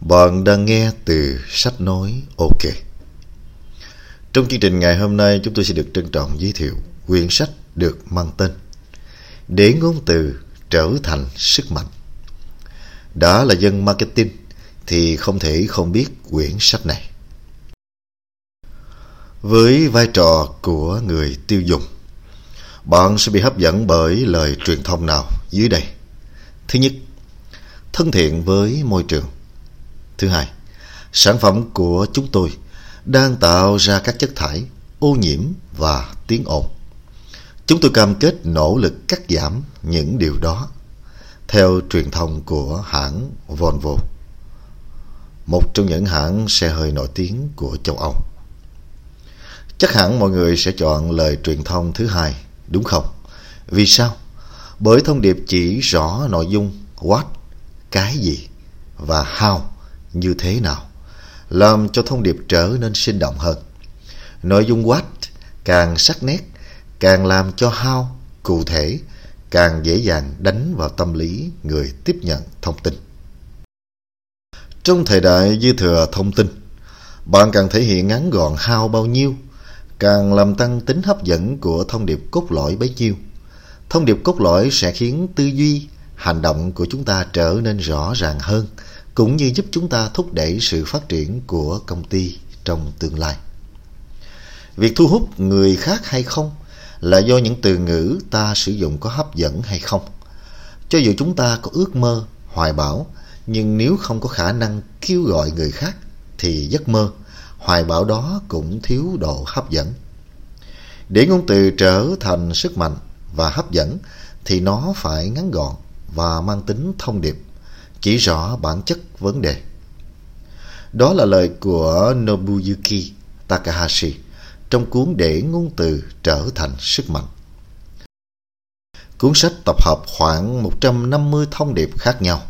Bạn đang nghe từ sách nói OK. Trong chương trình ngày hôm nay chúng tôi sẽ được trân trọng giới thiệu quyển sách được mang tên Để ngôn từ trở thành sức mạnh. Đã là dân marketing thì không thể không biết quyển sách này. Với vai trò của người tiêu dùng, bạn sẽ bị hấp dẫn bởi lời truyền thông nào dưới đây? Thứ nhất, thân thiện với môi trường. Thứ hai, sản phẩm của chúng tôi đang tạo ra các chất thải, ô nhiễm và tiếng ồn. Chúng tôi cam kết nỗ lực cắt giảm những điều đó theo truyền thông của hãng Volvo, một trong những hãng xe hơi nổi tiếng của châu Âu. Chắc hẳn mọi người sẽ chọn lời truyền thông thứ hai, đúng không? Vì sao? Bởi thông điệp chỉ rõ nội dung what, cái gì và how như thế nào, làm cho thông điệp trở nên sinh động hơn. Nội dung what càng sắc nét, càng làm cho how cụ thể, càng dễ dàng đánh vào tâm lý người tiếp nhận thông tin. Trong thời đại dư thừa thông tin, bạn càng thể hiện ngắn gọn how bao nhiêu, càng làm tăng tính hấp dẫn của thông điệp cốt lõi bấy nhiêu. Thông điệp cốt lõi sẽ khiến tư duy, hành động của chúng ta trở nên rõ ràng hơn, cũng như giúp chúng ta thúc đẩy sự phát triển của công ty trong tương lai. Việc thu hút người khác hay không là do những từ ngữ ta sử dụng có hấp dẫn hay không. Cho dù chúng ta có ước mơ, hoài bão, nhưng nếu không có khả năng kêu gọi người khác thì giấc mơ, hoài bão đó cũng thiếu độ hấp dẫn. Để ngôn từ trở thành sức mạnh và hấp dẫn thì nó phải ngắn gọn và mang tính thông điệp, chỉ rõ bản chất vấn đề. Đó là lời của Nobuyuki Takahashi trong cuốn Để ngôn từ trở thành sức mạnh. Cuốn sách tập hợp khoảng 150 thông điệp khác nhau.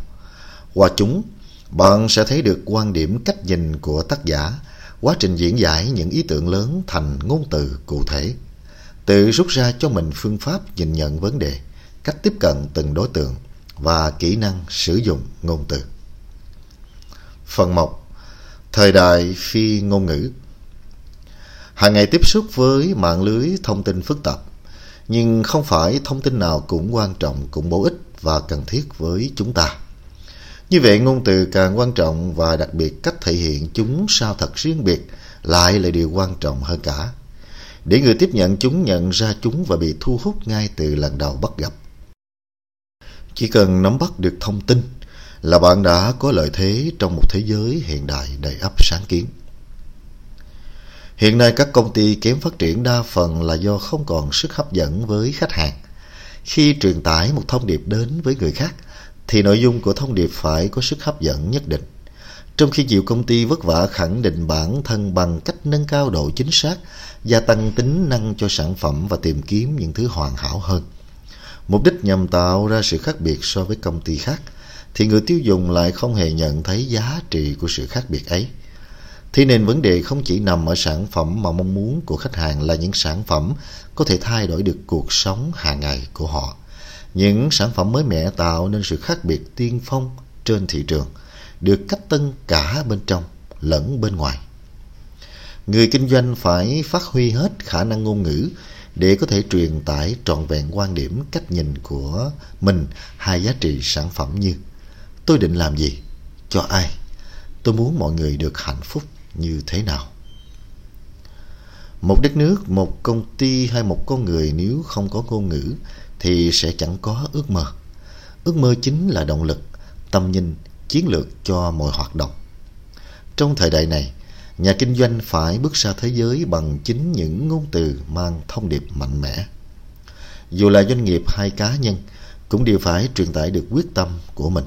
Qua chúng, bạn sẽ thấy được quan điểm cách nhìn của tác giả, quá trình diễn giải những ý tưởng lớn thành ngôn từ cụ thể. Tự rút ra cho mình phương pháp nhìn nhận vấn đề, cách tiếp cận từng đối tượng và kỹ năng sử dụng ngôn từ. Phần 1. Thời đại phi ngôn ngữ Hàng ngày tiếp xúc với mạng lưới thông tin phức tạp, nhưng không phải thông tin nào cũng quan trọng, cũng bổ ích và cần thiết với chúng ta. Như vậy ngôn từ càng quan trọng và đặc biệt cách thể hiện chúng sao thật riêng biệt lại là điều quan trọng hơn cả. Để người tiếp nhận chúng nhận ra chúng và bị thu hút ngay từ lần đầu bắt gặp. Chỉ cần nắm bắt được thông tin là bạn đã có lợi thế trong một thế giới hiện đại đầy ắp sáng kiến. Hiện nay các công ty kém phát triển đa phần là do không còn sức hấp dẫn với khách hàng. Khi truyền tải một thông điệp đến với người khác, thì nội dung của thông điệp phải có sức hấp dẫn nhất định. Trong khi nhiều công ty vất vả khẳng định bản thân bằng cách nâng cao độ chính xác, gia tăng tính năng cho sản phẩm và tìm kiếm những thứ hoàn hảo hơn. Mục đích nhằm tạo ra sự khác biệt so với công ty khác, thì người tiêu dùng lại không hề nhận thấy giá trị của sự khác biệt ấy. Thế nên vấn đề không chỉ nằm ở sản phẩm mà mong muốn của khách hàng là những sản phẩm có thể thay đổi được cuộc sống hàng ngày của họ. Những sản phẩm mới mẻ tạo nên sự khác biệt tiên phong trên thị trường, được cách tân cả bên trong lẫn bên ngoài. Người kinh doanh phải phát huy hết khả năng ngôn ngữ để có thể truyền tải trọn vẹn quan điểm cách nhìn của mình hai giá trị sản phẩm như tôi định làm gì, cho ai, tôi muốn mọi người được hạnh phúc như thế nào. Một đất nước, một công ty hay một con người nếu không có ngôn ngữ thì sẽ chẳng có ước mơ. Ước mơ chính là động lực, tâm nhìn, chiến lược cho mọi hoạt động. Trong thời đại này, nhà kinh doanh phải bước ra thế giới bằng chính những ngôn từ mang thông điệp mạnh mẽ. Dù là doanh nghiệp hay cá nhân, cũng đều phải truyền tải được quyết tâm của mình.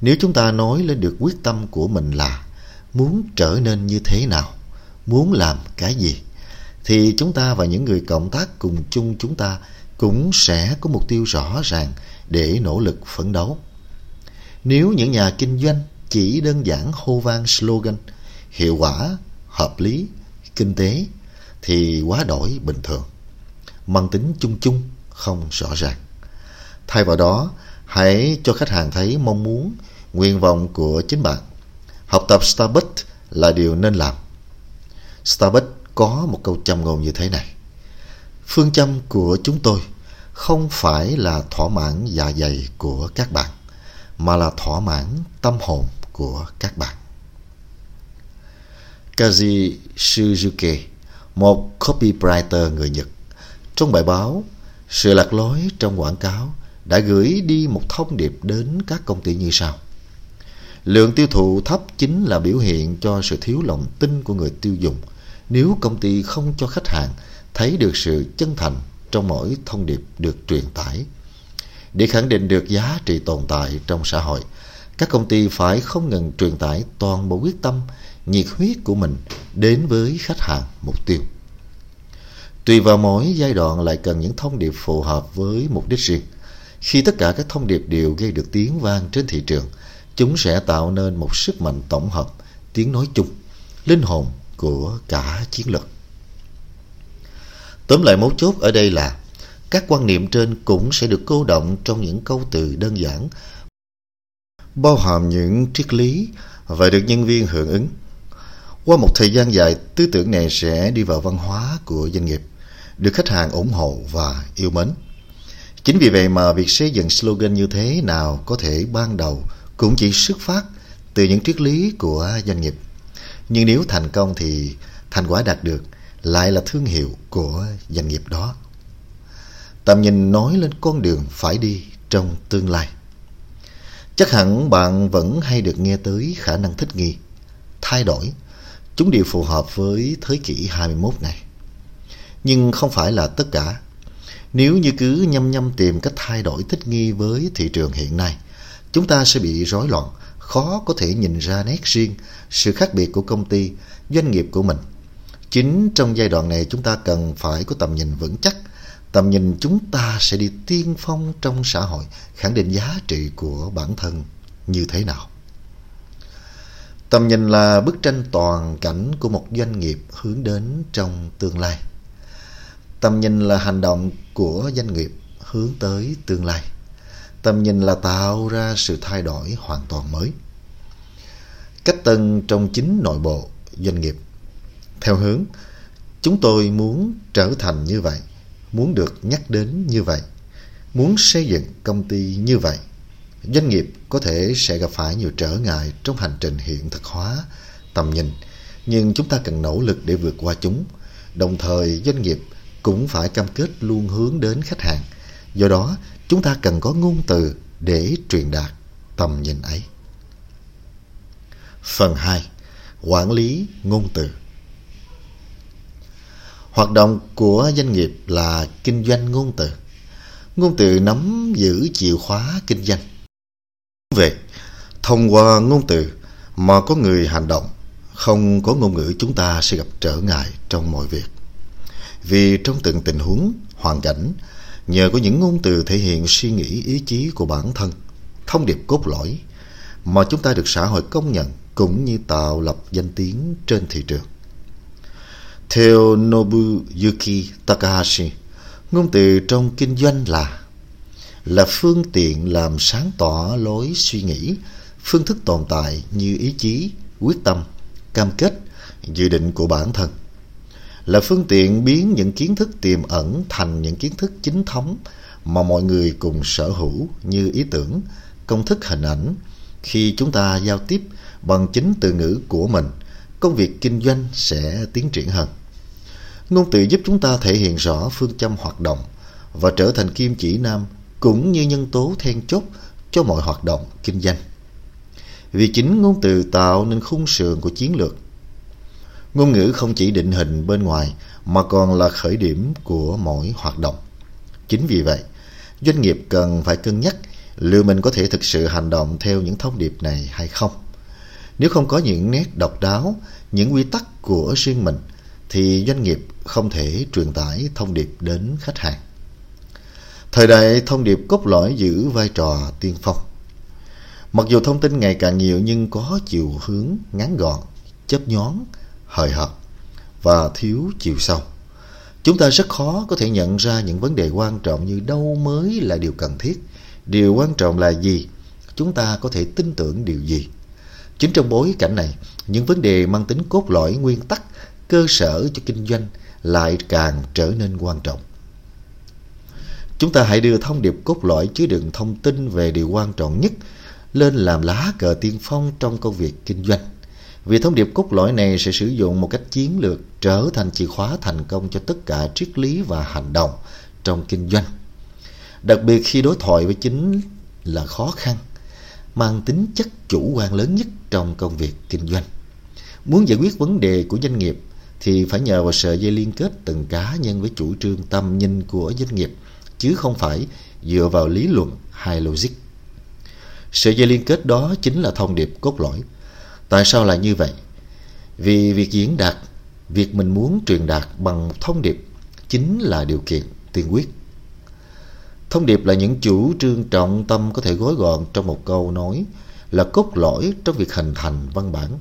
Nếu chúng ta nói lên được quyết tâm của mình là muốn trở nên như thế nào, muốn làm cái gì, thì chúng ta và những người cộng tác cùng chung chúng ta cũng sẽ có mục tiêu rõ ràng để nỗ lực phấn đấu. Nếu những nhà kinh doanh chỉ đơn giản hô vang slogan hiệu quả, hợp lý, kinh tế thì quá đổi bình thường, mang tính chung chung, không rõ ràng. Thay vào đó, hãy cho khách hàng thấy mong muốn nguyện vọng của chính bạn. Học tập Starbucks là điều nên làm. Starbucks có một câu châm ngôn như thế này. Phương châm của chúng tôi không phải là thỏa mãn dạ dày của các bạn, mà là thỏa mãn tâm hồn của các bạn. Kaji Suzuki, một copywriter người Nhật, trong bài báo Sự lạc lối trong quảng cáo đã gửi đi một thông điệp đến các công ty như sau. Lượng tiêu thụ thấp chính là biểu hiện cho sự thiếu lòng tin của người tiêu dùng nếu công ty không cho khách hàng thấy được sự chân thành trong mỗi thông điệp được truyền tải. Để khẳng định được giá trị tồn tại trong xã hội, các công ty phải không ngừng truyền tải toàn bộ quyết tâm, nhiệt huyết của mình đến với khách hàng mục tiêu. Tùy vào mỗi giai đoạn lại cần những thông điệp phù hợp với mục đích riêng. Khi tất cả các thông điệp đều gây được tiếng vang trên thị trường, chúng sẽ tạo nên một sức mạnh tổng hợp, tiếng nói chung, linh hồn của cả chiến lược. Tóm lại mấu chốt ở đây là các quan niệm trên cũng sẽ được cô động trong những câu từ đơn giản bao hàm những triết lý và được nhân viên hưởng ứng. Qua một thời gian dài, tư tưởng này sẽ đi vào văn hóa của doanh nghiệp, được khách hàng ủng hộ và yêu mến. Chính vì vậy mà việc xây dựng slogan như thế nào có thể ban đầu cũng chỉ xuất phát từ những triết lý của doanh nghiệp. Nhưng nếu thành công thì thành quả đạt được lại là thương hiệu của doanh nghiệp đó. Tầm nhìn nói lên con đường phải đi trong tương lai. Chắc hẳn bạn vẫn hay được nghe tới khả năng thích nghi, thay đổi. Chúng đều phù hợp với thế kỷ 21 này. Nhưng không phải là tất cả. Nếu như cứ nhăm nhăm tìm cách thay đổi thích nghi với thị trường hiện nay, chúng ta sẽ bị rối loạn, khó có thể nhìn ra nét riêng, sự khác biệt của công ty, doanh nghiệp của mình. Chính trong giai đoạn này chúng ta cần phải có tầm nhìn vững chắc, tầm nhìn chúng ta sẽ đi tiên phong trong xã hội, khẳng định giá trị của bản thân như thế nào. Tầm nhìn là bức tranh toàn cảnh của một doanh nghiệp hướng đến trong tương lai. Tầm nhìn là hành động của doanh nghiệp hướng tới tương lai. Tầm nhìn là tạo ra sự thay đổi hoàn toàn mới. Cách tân trong chính nội bộ doanh nghiệp. Theo hướng, chúng tôi muốn trở thành như vậy, muốn được nhắc đến như vậy, muốn xây dựng công ty như vậy. Doanh nghiệp có thể sẽ gặp phải nhiều trở ngại trong hành trình hiện thực hóa tầm nhìn, nhưng chúng ta cần nỗ lực để vượt qua chúng. Đồng thời doanh nghiệp cũng phải cam kết luôn hướng đến khách hàng. Do đó, chúng ta cần có ngôn từ để truyền đạt tầm nhìn ấy. Phần 2. Quản lý ngôn từ Hoạt động của doanh nghiệp là kinh doanh ngôn từ. Ngôn từ nắm giữ chìa khóa kinh doanh. Về, thông qua ngôn từ mà có người hành động, không có ngôn ngữ chúng ta sẽ gặp trở ngại trong mọi việc. Vì trong từng tình huống, hoàn cảnh, nhờ có những ngôn từ thể hiện suy nghĩ ý chí của bản thân, thông điệp cốt lõi mà chúng ta được xã hội công nhận cũng như tạo lập danh tiếng trên thị trường. Theo Nobuyuki Takahashi, ngôn từ trong kinh doanh là là phương tiện làm sáng tỏ lối suy nghĩ, phương thức tồn tại như ý chí, quyết tâm, cam kết, dự định của bản thân. Là phương tiện biến những kiến thức tiềm ẩn thành những kiến thức chính thống mà mọi người cùng sở hữu như ý tưởng, công thức hình ảnh. Khi chúng ta giao tiếp bằng chính từ ngữ của mình, công việc kinh doanh sẽ tiến triển hơn. Ngôn từ giúp chúng ta thể hiện rõ phương châm hoạt động và trở thành kim chỉ nam cũng như nhân tố then chốt cho mọi hoạt động kinh doanh. Vì chính ngôn từ tạo nên khung sườn của chiến lược. Ngôn ngữ không chỉ định hình bên ngoài mà còn là khởi điểm của mỗi hoạt động. Chính vì vậy, doanh nghiệp cần phải cân nhắc liệu mình có thể thực sự hành động theo những thông điệp này hay không. Nếu không có những nét độc đáo, những quy tắc của riêng mình, thì doanh nghiệp không thể truyền tải thông điệp đến khách hàng. Thời đại thông điệp cốt lõi giữ vai trò tiên phong. Mặc dù thông tin ngày càng nhiều nhưng có chiều hướng ngắn gọn, chớp nhón, hời hợt và thiếu chiều sâu. Chúng ta rất khó có thể nhận ra những vấn đề quan trọng như đâu mới là điều cần thiết, điều quan trọng là gì, chúng ta có thể tin tưởng điều gì. Chính trong bối cảnh này, những vấn đề mang tính cốt lõi nguyên tắc, cơ sở cho kinh doanh lại càng trở nên quan trọng. Chúng ta hãy đưa thông điệp cốt lõi chứa đựng thông tin về điều quan trọng nhất lên làm lá cờ tiên phong trong công việc kinh doanh. Vì thông điệp cốt lõi này sẽ sử dụng một cách chiến lược trở thành chìa khóa thành công cho tất cả triết lý và hành động trong kinh doanh. Đặc biệt khi đối thoại với chính là khó khăn, mang tính chất chủ quan lớn nhất trong công việc kinh doanh. Muốn giải quyết vấn đề của doanh nghiệp thì phải nhờ vào sợi dây liên kết từng cá nhân với chủ trương tâm nhìn của doanh nghiệp, chứ không phải dựa vào lý luận hay logic. Sợi dây liên kết đó chính là thông điệp cốt lõi. Tại sao lại như vậy? Vì việc diễn đạt, việc mình muốn truyền đạt bằng một thông điệp chính là điều kiện tiên quyết. Thông điệp là những chủ trương trọng tâm có thể gói gọn trong một câu nói, là cốt lõi trong việc hình thành văn bản.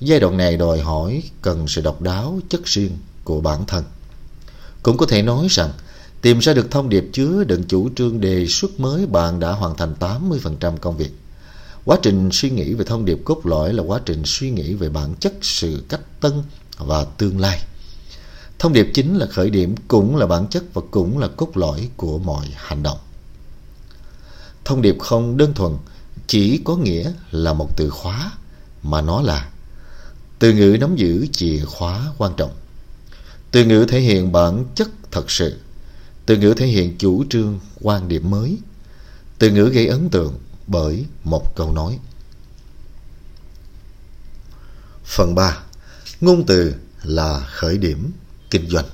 Giai đoạn này đòi hỏi cần sự độc đáo, chất riêng của bản thân. Cũng có thể nói rằng, tìm ra được thông điệp chứa đựng chủ trương đề xuất mới, bạn đã hoàn thành 80% công việc. Quá trình suy nghĩ về thông điệp cốt lõi là quá trình suy nghĩ về bản chất sự cách tân và tương lai. Thông điệp chính là khởi điểm, cũng là bản chất và cũng là cốt lõi của mọi hành động. Thông điệp không đơn thuần chỉ có nghĩa là một từ khóa, mà nó là từ ngữ nắm giữ chìa khóa quan trọng. Từ ngữ thể hiện bản chất thật sự. Từ ngữ thể hiện chủ trương, quan điểm mới. Từ ngữ gây ấn tượng bởi một câu nói. Phần 3. Ngôn từ là khởi điểm kinh doanh.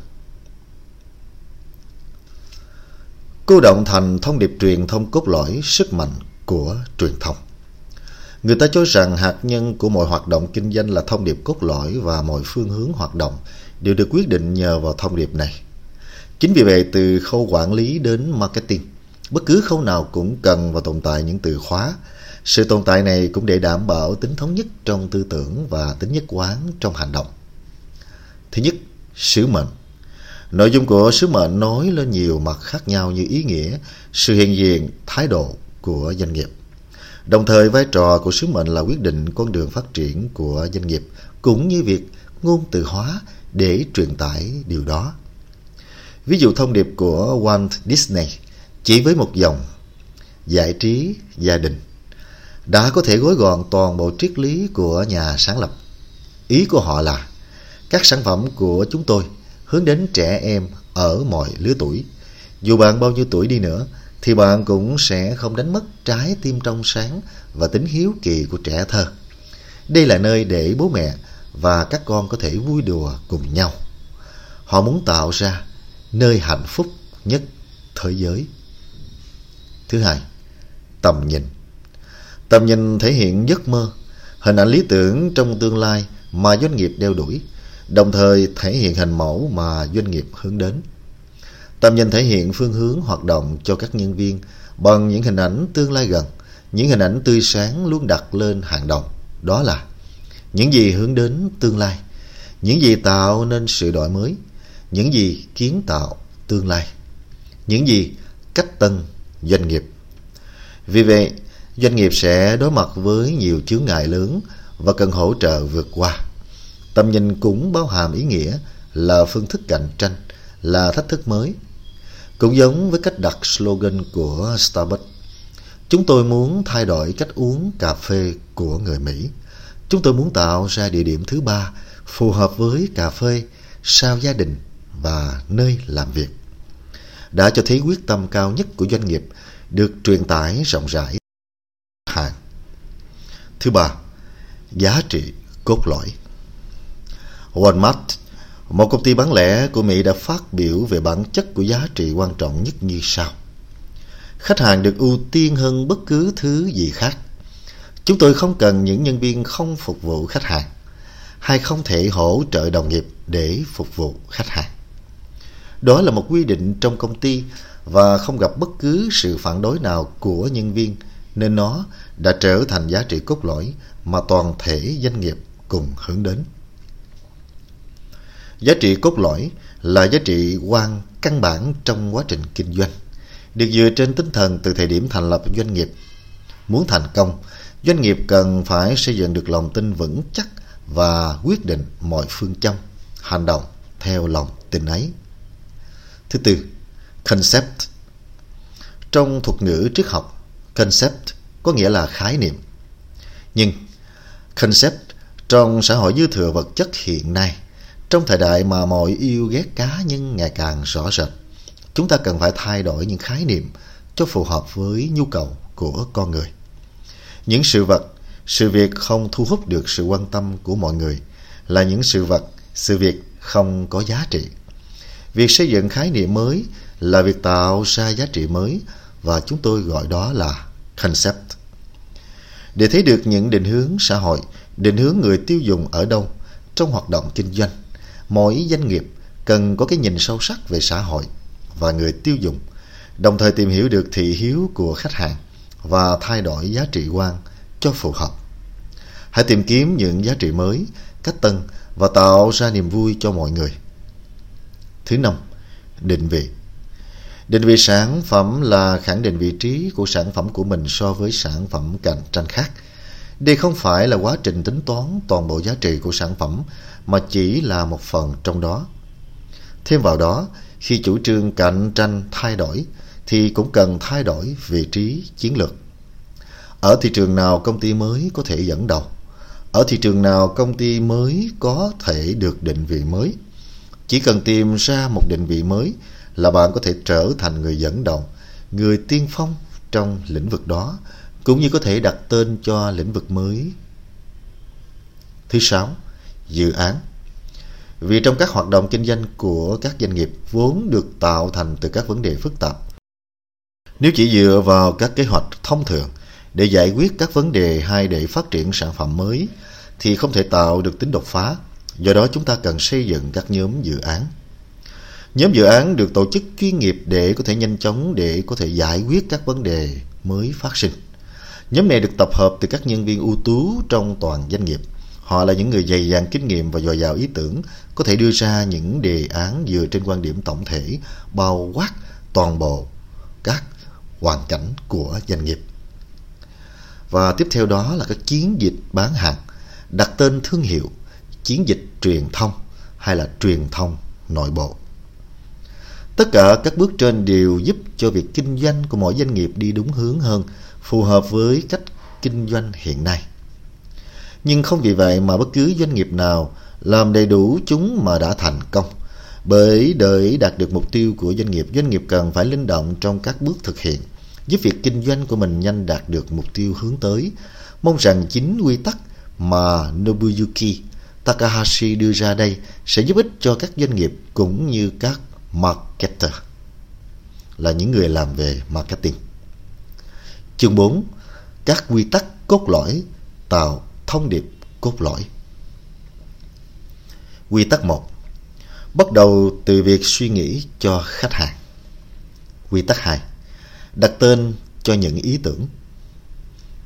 Cô động thành thông điệp truyền thông cốt lõi sức mạnh của truyền thông. Người ta cho rằng hạt nhân của mọi hoạt động kinh doanh là thông điệp cốt lõi và mọi phương hướng hoạt động đều được quyết định nhờ vào thông điệp này. Chính vì vậy từ khâu quản lý đến marketing, bất cứ khâu nào cũng cần và tồn tại những từ khóa. Sự tồn tại này cũng để đảm bảo tính thống nhất trong tư tưởng và tính nhất quán trong hành động. Thứ nhất, sứ mệnh. Nội dung của sứ mệnh nói lên nhiều mặt khác nhau như ý nghĩa, sự hiện diện, thái độ của doanh nghiệp. Đồng thời vai trò của sứ mệnh là quyết định con đường phát triển của doanh nghiệp cũng như việc ngôn từ hóa để truyền tải điều đó. Ví dụ thông điệp của Walt Disney chỉ với một dòng giải trí gia đình đã có thể gói gọn toàn bộ triết lý của nhà sáng lập. Ý của họ là các sản phẩm của chúng tôi hướng đến trẻ em ở mọi lứa tuổi. Dù bạn bao nhiêu tuổi đi nữa, thì bạn cũng sẽ không đánh mất trái tim trong sáng và tính hiếu kỳ của trẻ thơ. Đây là nơi để bố mẹ và các con có thể vui đùa cùng nhau. Họ muốn tạo ra nơi hạnh phúc nhất thế giới. Thứ hai, tầm nhìn. Tầm nhìn thể hiện giấc mơ, hình ảnh lý tưởng trong tương lai mà doanh nghiệp đeo đuổi đồng thời thể hiện hình mẫu mà doanh nghiệp hướng đến. Tầm nhìn thể hiện phương hướng hoạt động cho các nhân viên bằng những hình ảnh tương lai gần, những hình ảnh tươi sáng luôn đặt lên hàng đầu. Đó là những gì hướng đến tương lai, những gì tạo nên sự đổi mới, những gì kiến tạo tương lai, những gì cách tân doanh nghiệp. Vì vậy, doanh nghiệp sẽ đối mặt với nhiều chướng ngại lớn và cần hỗ trợ vượt qua. Tầm nhìn cũng bao hàm ý nghĩa là phương thức cạnh tranh, là thách thức mới. Cũng giống với cách đặt slogan của Starbucks. Chúng tôi muốn thay đổi cách uống cà phê của người Mỹ. Chúng tôi muốn tạo ra địa điểm thứ ba phù hợp với cà phê, sao gia đình và nơi làm việc. Đã cho thấy quyết tâm cao nhất của doanh nghiệp được truyền tải rộng rãi hàng. Thứ ba, giá trị cốt lõi. Walmart, một công ty bán lẻ của Mỹ đã phát biểu về bản chất của giá trị quan trọng nhất như sau. Khách hàng được ưu tiên hơn bất cứ thứ gì khác. Chúng tôi không cần những nhân viên không phục vụ khách hàng hay không thể hỗ trợ đồng nghiệp để phục vụ khách hàng. Đó là một quy định trong công ty và không gặp bất cứ sự phản đối nào của nhân viên nên nó đã trở thành giá trị cốt lõi mà toàn thể doanh nghiệp cùng hướng đến. Giá trị cốt lõi là giá trị quan căn bản trong quá trình kinh doanh, được dựa trên tinh thần từ thời điểm thành lập doanh nghiệp. Muốn thành công, doanh nghiệp cần phải xây dựng được lòng tin vững chắc và quyết định mọi phương châm, hành động theo lòng tin ấy. Thứ tư, concept. Trong thuật ngữ triết học, concept có nghĩa là khái niệm. Nhưng concept trong xã hội dư thừa vật chất hiện nay, trong thời đại mà mọi yêu ghét cá nhân ngày càng rõ rệt, chúng ta cần phải thay đổi những khái niệm cho phù hợp với nhu cầu của con người. Những sự vật, sự việc không thu hút được sự quan tâm của mọi người là những sự vật, sự việc không có giá trị. Việc xây dựng khái niệm mới là việc tạo ra giá trị mới và chúng tôi gọi đó là concept. Để thấy được những định hướng xã hội, định hướng người tiêu dùng ở đâu trong hoạt động kinh doanh, mỗi doanh nghiệp cần có cái nhìn sâu sắc về xã hội và người tiêu dùng, đồng thời tìm hiểu được thị hiếu của khách hàng và thay đổi giá trị quan cho phù hợp. Hãy tìm kiếm những giá trị mới, cách tân và tạo ra niềm vui cho mọi người. Thứ năm, định vị. Định vị sản phẩm là khẳng định vị trí của sản phẩm của mình so với sản phẩm cạnh tranh khác. Đây không phải là quá trình tính toán toàn bộ giá trị của sản phẩm mà chỉ là một phần trong đó. Thêm vào đó, khi chủ trương cạnh tranh thay đổi thì cũng cần thay đổi vị trí chiến lược. Ở thị trường nào công ty mới có thể dẫn đầu? Ở thị trường nào công ty mới có thể được định vị mới? Chỉ cần tìm ra một định vị mới là bạn có thể trở thành người dẫn đầu, người tiên phong trong lĩnh vực đó, cũng như có thể đặt tên cho lĩnh vực mới. Thứ sáu, dự án. Vì trong các hoạt động kinh doanh của các doanh nghiệp vốn được tạo thành từ các vấn đề phức tạp. Nếu chỉ dựa vào các kế hoạch thông thường để giải quyết các vấn đề hay để phát triển sản phẩm mới thì không thể tạo được tính đột phá. Do đó chúng ta cần xây dựng các nhóm dự án. Nhóm dự án được tổ chức chuyên nghiệp để có thể nhanh chóng để có thể giải quyết các vấn đề mới phát sinh. Nhóm này được tập hợp từ các nhân viên ưu tú trong toàn doanh nghiệp. Họ là những người dày dặn kinh nghiệm và dồi dào ý tưởng, có thể đưa ra những đề án dựa trên quan điểm tổng thể, bao quát toàn bộ các hoàn cảnh của doanh nghiệp. Và tiếp theo đó là các chiến dịch bán hàng, đặt tên thương hiệu, chiến dịch truyền thông hay là truyền thông nội bộ. Tất cả các bước trên đều giúp cho việc kinh doanh của mỗi doanh nghiệp đi đúng hướng hơn, phù hợp với cách kinh doanh hiện nay. Nhưng không vì vậy mà bất cứ doanh nghiệp nào làm đầy đủ chúng mà đã thành công. Bởi để đạt được mục tiêu của doanh nghiệp, doanh nghiệp cần phải linh động trong các bước thực hiện, giúp việc kinh doanh của mình nhanh đạt được mục tiêu hướng tới. Mong rằng chính quy tắc mà Nobuyuki Takahashi đưa ra đây sẽ giúp ích cho các doanh nghiệp cũng như các marketer, là những người làm về marketing. Chương 4. Các quy tắc cốt lõi tạo thông điệp cốt lõi. Quy tắc 1. Bắt đầu từ việc suy nghĩ cho khách hàng. Quy tắc 2. Đặt tên cho những ý tưởng.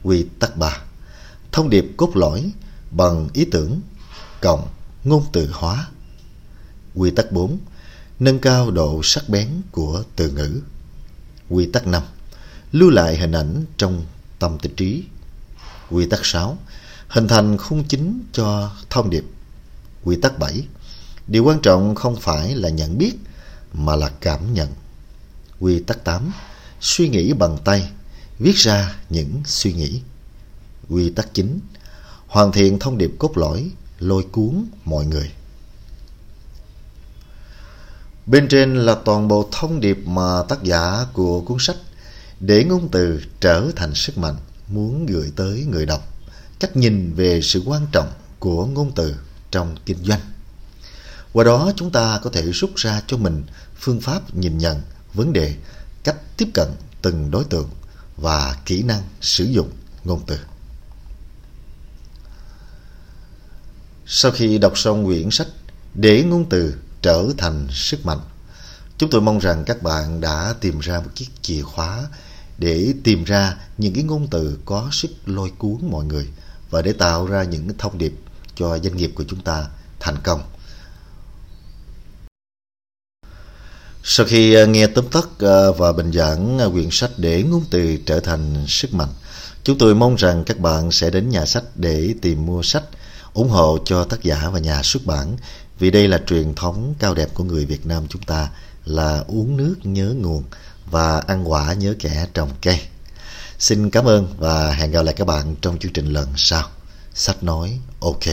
Quy tắc 3. Thông điệp cốt lõi bằng ý tưởng cộng ngôn từ hóa. Quy tắc 4 nâng cao độ sắc bén của từ ngữ. Quy tắc 5. Lưu lại hình ảnh trong tâm tích trí. Quy tắc 6. Hình thành khung chính cho thông điệp. Quy tắc 7. Điều quan trọng không phải là nhận biết mà là cảm nhận. Quy tắc 8. Suy nghĩ bằng tay, viết ra những suy nghĩ. Quy tắc 9. Hoàn thiện thông điệp cốt lõi, lôi cuốn mọi người. Bên trên là toàn bộ thông điệp mà tác giả của cuốn sách để ngôn từ trở thành sức mạnh muốn gửi tới người đọc. Cách nhìn về sự quan trọng của ngôn từ trong kinh doanh. Qua đó chúng ta có thể rút ra cho mình phương pháp nhìn nhận vấn đề, cách tiếp cận từng đối tượng và kỹ năng sử dụng ngôn từ. Sau khi đọc xong quyển sách Để ngôn từ trở thành sức mạnh. Chúng tôi mong rằng các bạn đã tìm ra một chiếc chìa khóa để tìm ra những cái ngôn từ có sức lôi cuốn mọi người và để tạo ra những thông điệp cho doanh nghiệp của chúng ta thành công. Sau khi ờ, nghe tóm tắt ờ, và bình giảng ờ, quyển sách để ngôn từ trở thành sức mạnh, Chúng tôi mong rằng các bạn sẽ đến nhà sách để tìm mua sách, ủng hộ cho tác giả và nhà xuất bản, vì đây là truyền thống cao đẹp của người Việt Nam chúng ta, là uống nước nhớ nguồn và ăn quả nhớ kẻ trồng cây. Xin cảm ơn và hẹn gặp lại các bạn trong chương trình lần sau. Sách nói, OK.